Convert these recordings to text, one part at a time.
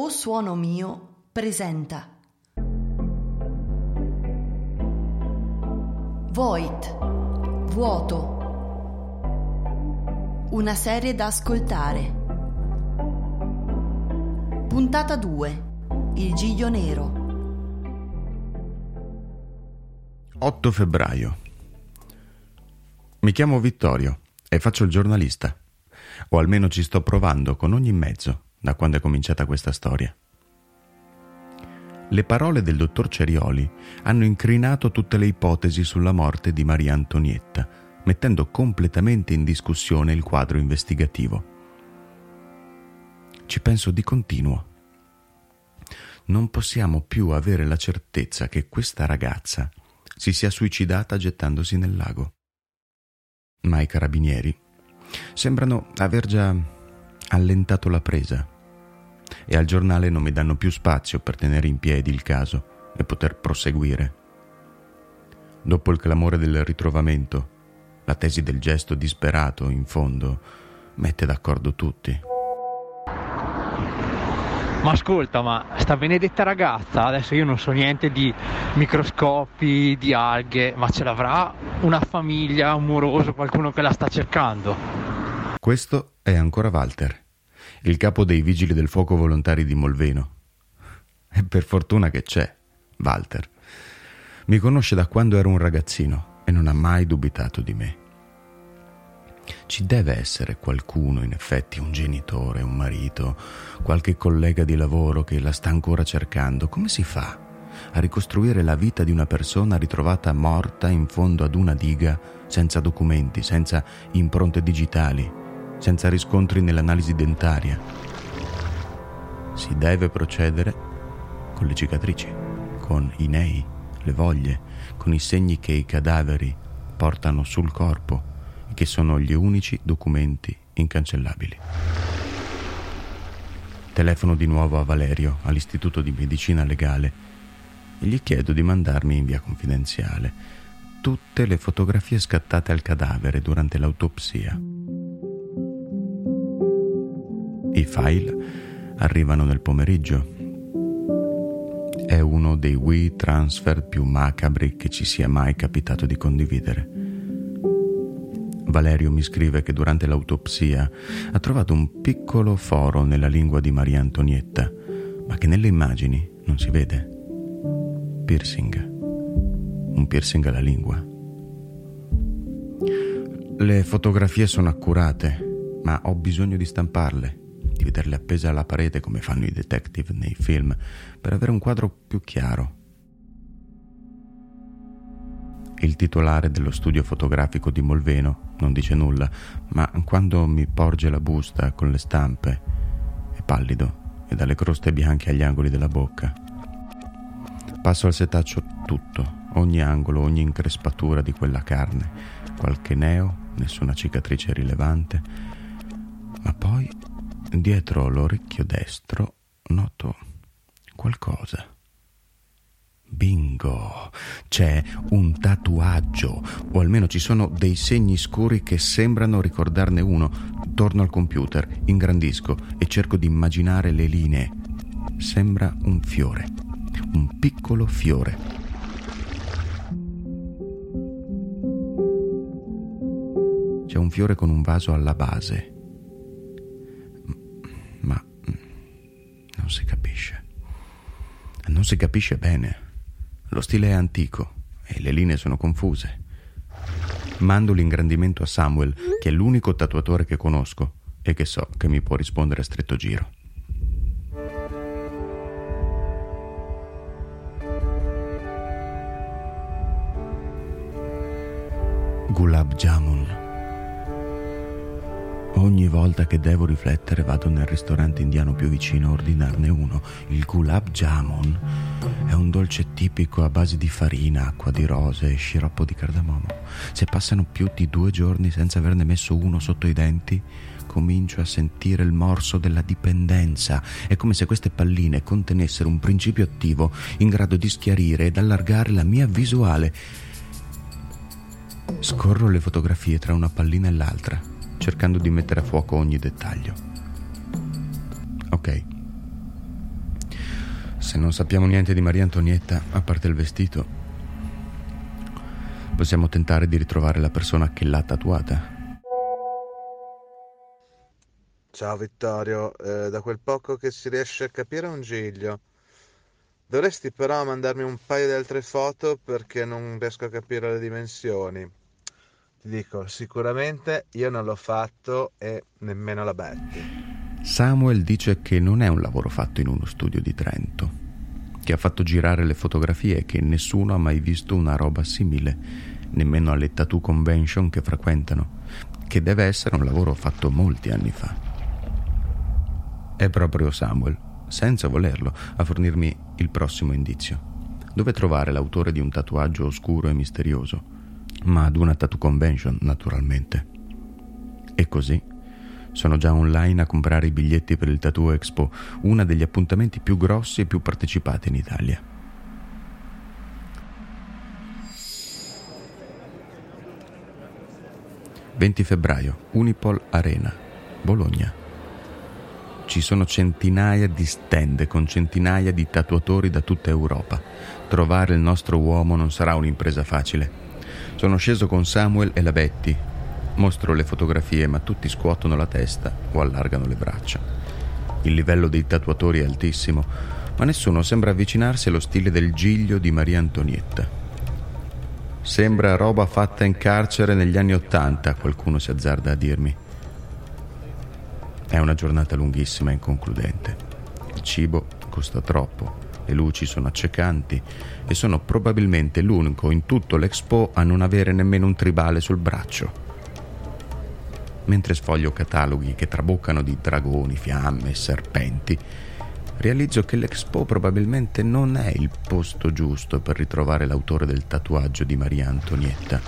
O Suono Mio presenta Void, vuoto. Una serie da ascoltare. Puntata 2. Il Giglio Nero. 8 febbraio. Mi chiamo Vittorio e faccio il giornalista. O almeno ci sto provando con ogni mezzo da quando è cominciata questa storia. Le parole del dottor Cerioli hanno incrinato tutte le ipotesi sulla morte di Maria Antonietta, mettendo completamente in discussione il quadro investigativo. Ci penso di continuo. Non possiamo più avere la certezza che questa ragazza si sia suicidata gettandosi nel lago. Ma i carabinieri sembrano aver già allentato la presa e al giornale non mi danno più spazio per tenere in piedi il caso e poter proseguire. Dopo il clamore del ritrovamento, la tesi del gesto disperato, in fondo, mette d'accordo tutti. Ma ascolta, ma sta benedetta ragazza, adesso io non so niente di microscopi, di alghe, ma ce l'avrà una famiglia, un moroso, qualcuno che la sta cercando? Questo è ancora Walter il capo dei vigili del fuoco volontari di Molveno. E per fortuna che c'è, Walter. Mi conosce da quando ero un ragazzino e non ha mai dubitato di me. Ci deve essere qualcuno, in effetti, un genitore, un marito, qualche collega di lavoro che la sta ancora cercando. Come si fa a ricostruire la vita di una persona ritrovata morta in fondo ad una diga, senza documenti, senza impronte digitali? Senza riscontri nell'analisi dentaria. Si deve procedere con le cicatrici, con i nei, le voglie, con i segni che i cadaveri portano sul corpo e che sono gli unici documenti incancellabili. Telefono di nuovo a Valerio, all'Istituto di Medicina Legale, e gli chiedo di mandarmi in via confidenziale tutte le fotografie scattate al cadavere durante l'autopsia. I file arrivano nel pomeriggio. È uno dei Wii transfer più macabri che ci sia mai capitato di condividere. Valerio mi scrive che durante l'autopsia ha trovato un piccolo foro nella lingua di Maria Antonietta, ma che nelle immagini non si vede. Piercing. Un piercing alla lingua. Le fotografie sono accurate, ma ho bisogno di stamparle vederle appese alla parete come fanno i detective nei film, per avere un quadro più chiaro. Il titolare dello studio fotografico di Molveno non dice nulla, ma quando mi porge la busta con le stampe è pallido e dalle croste bianche agli angoli della bocca. Passo al setaccio tutto, ogni angolo, ogni increspatura di quella carne, qualche neo, nessuna cicatrice rilevante, ma poi Dietro l'orecchio destro noto qualcosa. Bingo! C'è un tatuaggio, o almeno ci sono dei segni scuri che sembrano ricordarne uno. Torno al computer, ingrandisco e cerco di immaginare le linee. Sembra un fiore, un piccolo fiore. C'è un fiore con un vaso alla base non si capisce. Non si capisce bene. Lo stile è antico e le linee sono confuse. Mando l'ingrandimento a Samuel, che è l'unico tatuatore che conosco e che so che mi può rispondere a stretto giro. Gulab Jamun Ogni volta che devo riflettere vado nel ristorante indiano più vicino a ordinarne uno. Il gulab jamun è un dolce tipico a base di farina, acqua di rose e sciroppo di cardamomo. Se passano più di due giorni senza averne messo uno sotto i denti, comincio a sentire il morso della dipendenza. È come se queste palline contenessero un principio attivo in grado di schiarire ed allargare la mia visuale. Scorro le fotografie tra una pallina e l'altra cercando di mettere a fuoco ogni dettaglio. Ok, se non sappiamo niente di Maria Antonietta, a parte il vestito, possiamo tentare di ritrovare la persona che l'ha tatuata. Ciao Vittorio, eh, da quel poco che si riesce a capire un giglio. Dovresti però mandarmi un paio di altre foto perché non riesco a capire le dimensioni. Ti dico, sicuramente io non l'ho fatto e nemmeno la Betty. Samuel dice che non è un lavoro fatto in uno studio di Trento, che ha fatto girare le fotografie e che nessuno ha mai visto una roba simile, nemmeno alle tattoo convention che frequentano, che deve essere un lavoro fatto molti anni fa. È proprio Samuel, senza volerlo, a fornirmi il prossimo indizio. Dove trovare l'autore di un tatuaggio oscuro e misterioso? Ma ad una tattoo convention, naturalmente. E così sono già online a comprare i biglietti per il Tattoo Expo, uno degli appuntamenti più grossi e più partecipati in Italia. «20 febbraio, Unipol Arena, Bologna ci sono centinaia di stand con centinaia di tatuatori da tutta Europa. Trovare il nostro uomo non sarà un'impresa facile. Sono sceso con Samuel e la Betty. Mostro le fotografie, ma tutti scuotono la testa o allargano le braccia. Il livello dei tatuatori è altissimo, ma nessuno sembra avvicinarsi allo stile del giglio di Maria Antonietta. Sembra roba fatta in carcere negli anni Ottanta, qualcuno si azzarda a dirmi. È una giornata lunghissima e inconcludente. Il cibo costa troppo, le luci sono accecanti e sono probabilmente l'unico in tutto l'Expo a non avere nemmeno un tribale sul braccio. Mentre sfoglio cataloghi che traboccano di dragoni, fiamme e serpenti, realizzo che l'Expo probabilmente non è il posto giusto per ritrovare l'autore del tatuaggio di Maria Antonietta.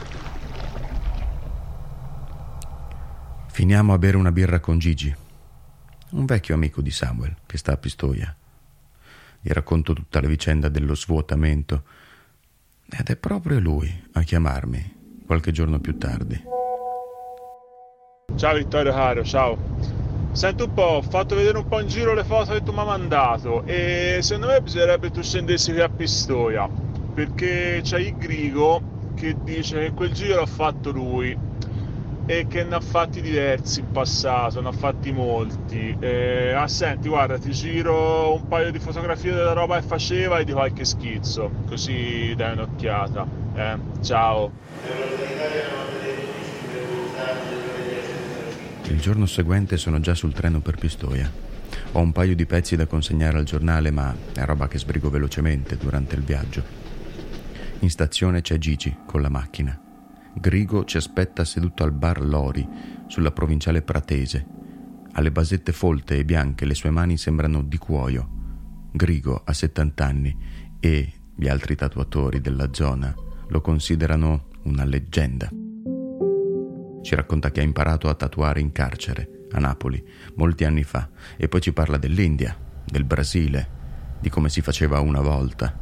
Finiamo a bere una birra con Gigi un vecchio amico di Samuel che sta a Pistoia. Gli racconto tutta la vicenda dello svuotamento ed è proprio lui a chiamarmi qualche giorno più tardi. Ciao Vittorio caro, ciao. Senti un po', ho fatto vedere un po' in giro le foto che tu mi hai mandato e secondo me bisognerebbe tu scendessi qui a Pistoia perché c'è il Grigo che dice che quel giro l'ha fatto lui e che ne ha fatti diversi in passato, ne ha fatti molti. Eh, ah, senti, guarda, ti giro un paio di fotografie della roba che faceva e di qualche schizzo, così dai un'occhiata. Eh, ciao. Il giorno seguente sono già sul treno per Pistoia. Ho un paio di pezzi da consegnare al giornale, ma è roba che sbrigo velocemente durante il viaggio. In stazione c'è Gigi con la macchina. Grigo ci aspetta seduto al bar Lori, sulla provinciale pratese. Ha le basette folte e bianche, le sue mani sembrano di cuoio. Grigo ha 70 anni e gli altri tatuatori della zona lo considerano una leggenda. Ci racconta che ha imparato a tatuare in carcere, a Napoli, molti anni fa, e poi ci parla dell'India, del Brasile, di come si faceva una volta.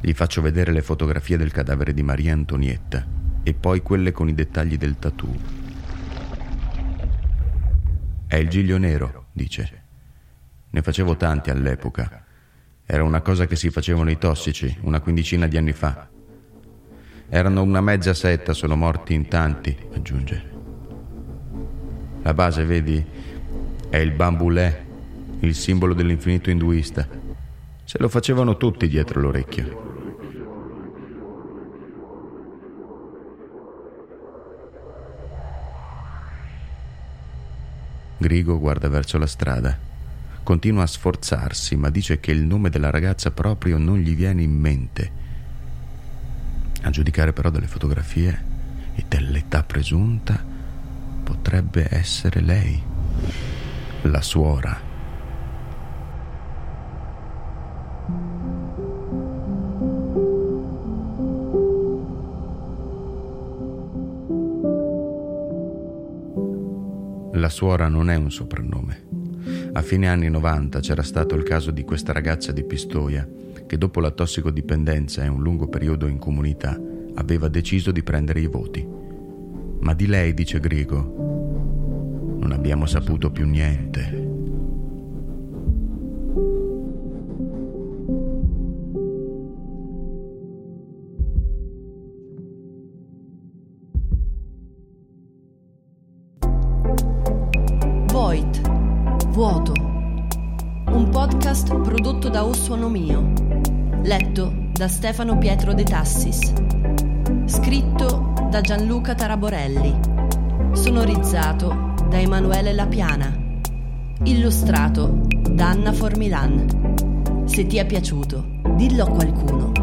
Gli faccio vedere le fotografie del cadavere di Maria Antonietta e poi quelle con i dettagli del tattoo. È il giglio nero, dice. Ne facevo tanti all'epoca. Era una cosa che si facevano i tossici una quindicina di anni fa. Erano una mezza setta, sono morti in tanti, aggiunge. La base, vedi, è il bambulè, il simbolo dell'infinito induista. Se lo facevano tutti dietro l'orecchio. Grigo guarda verso la strada. Continua a sforzarsi, ma dice che il nome della ragazza proprio non gli viene in mente. A giudicare però dalle fotografie e dell'età presunta, potrebbe essere lei, la suora. La suora non è un soprannome. A fine anni 90 c'era stato il caso di questa ragazza di Pistoia che dopo la tossicodipendenza e un lungo periodo in comunità aveva deciso di prendere i voti. Ma di lei, dice Grigo, non abbiamo saputo più niente. Da Stefano Pietro De Tassis. Scritto da Gianluca Taraborelli. Sonorizzato da Emanuele Lapiana. Illustrato da Anna Formilan. Se ti è piaciuto, dillo a qualcuno.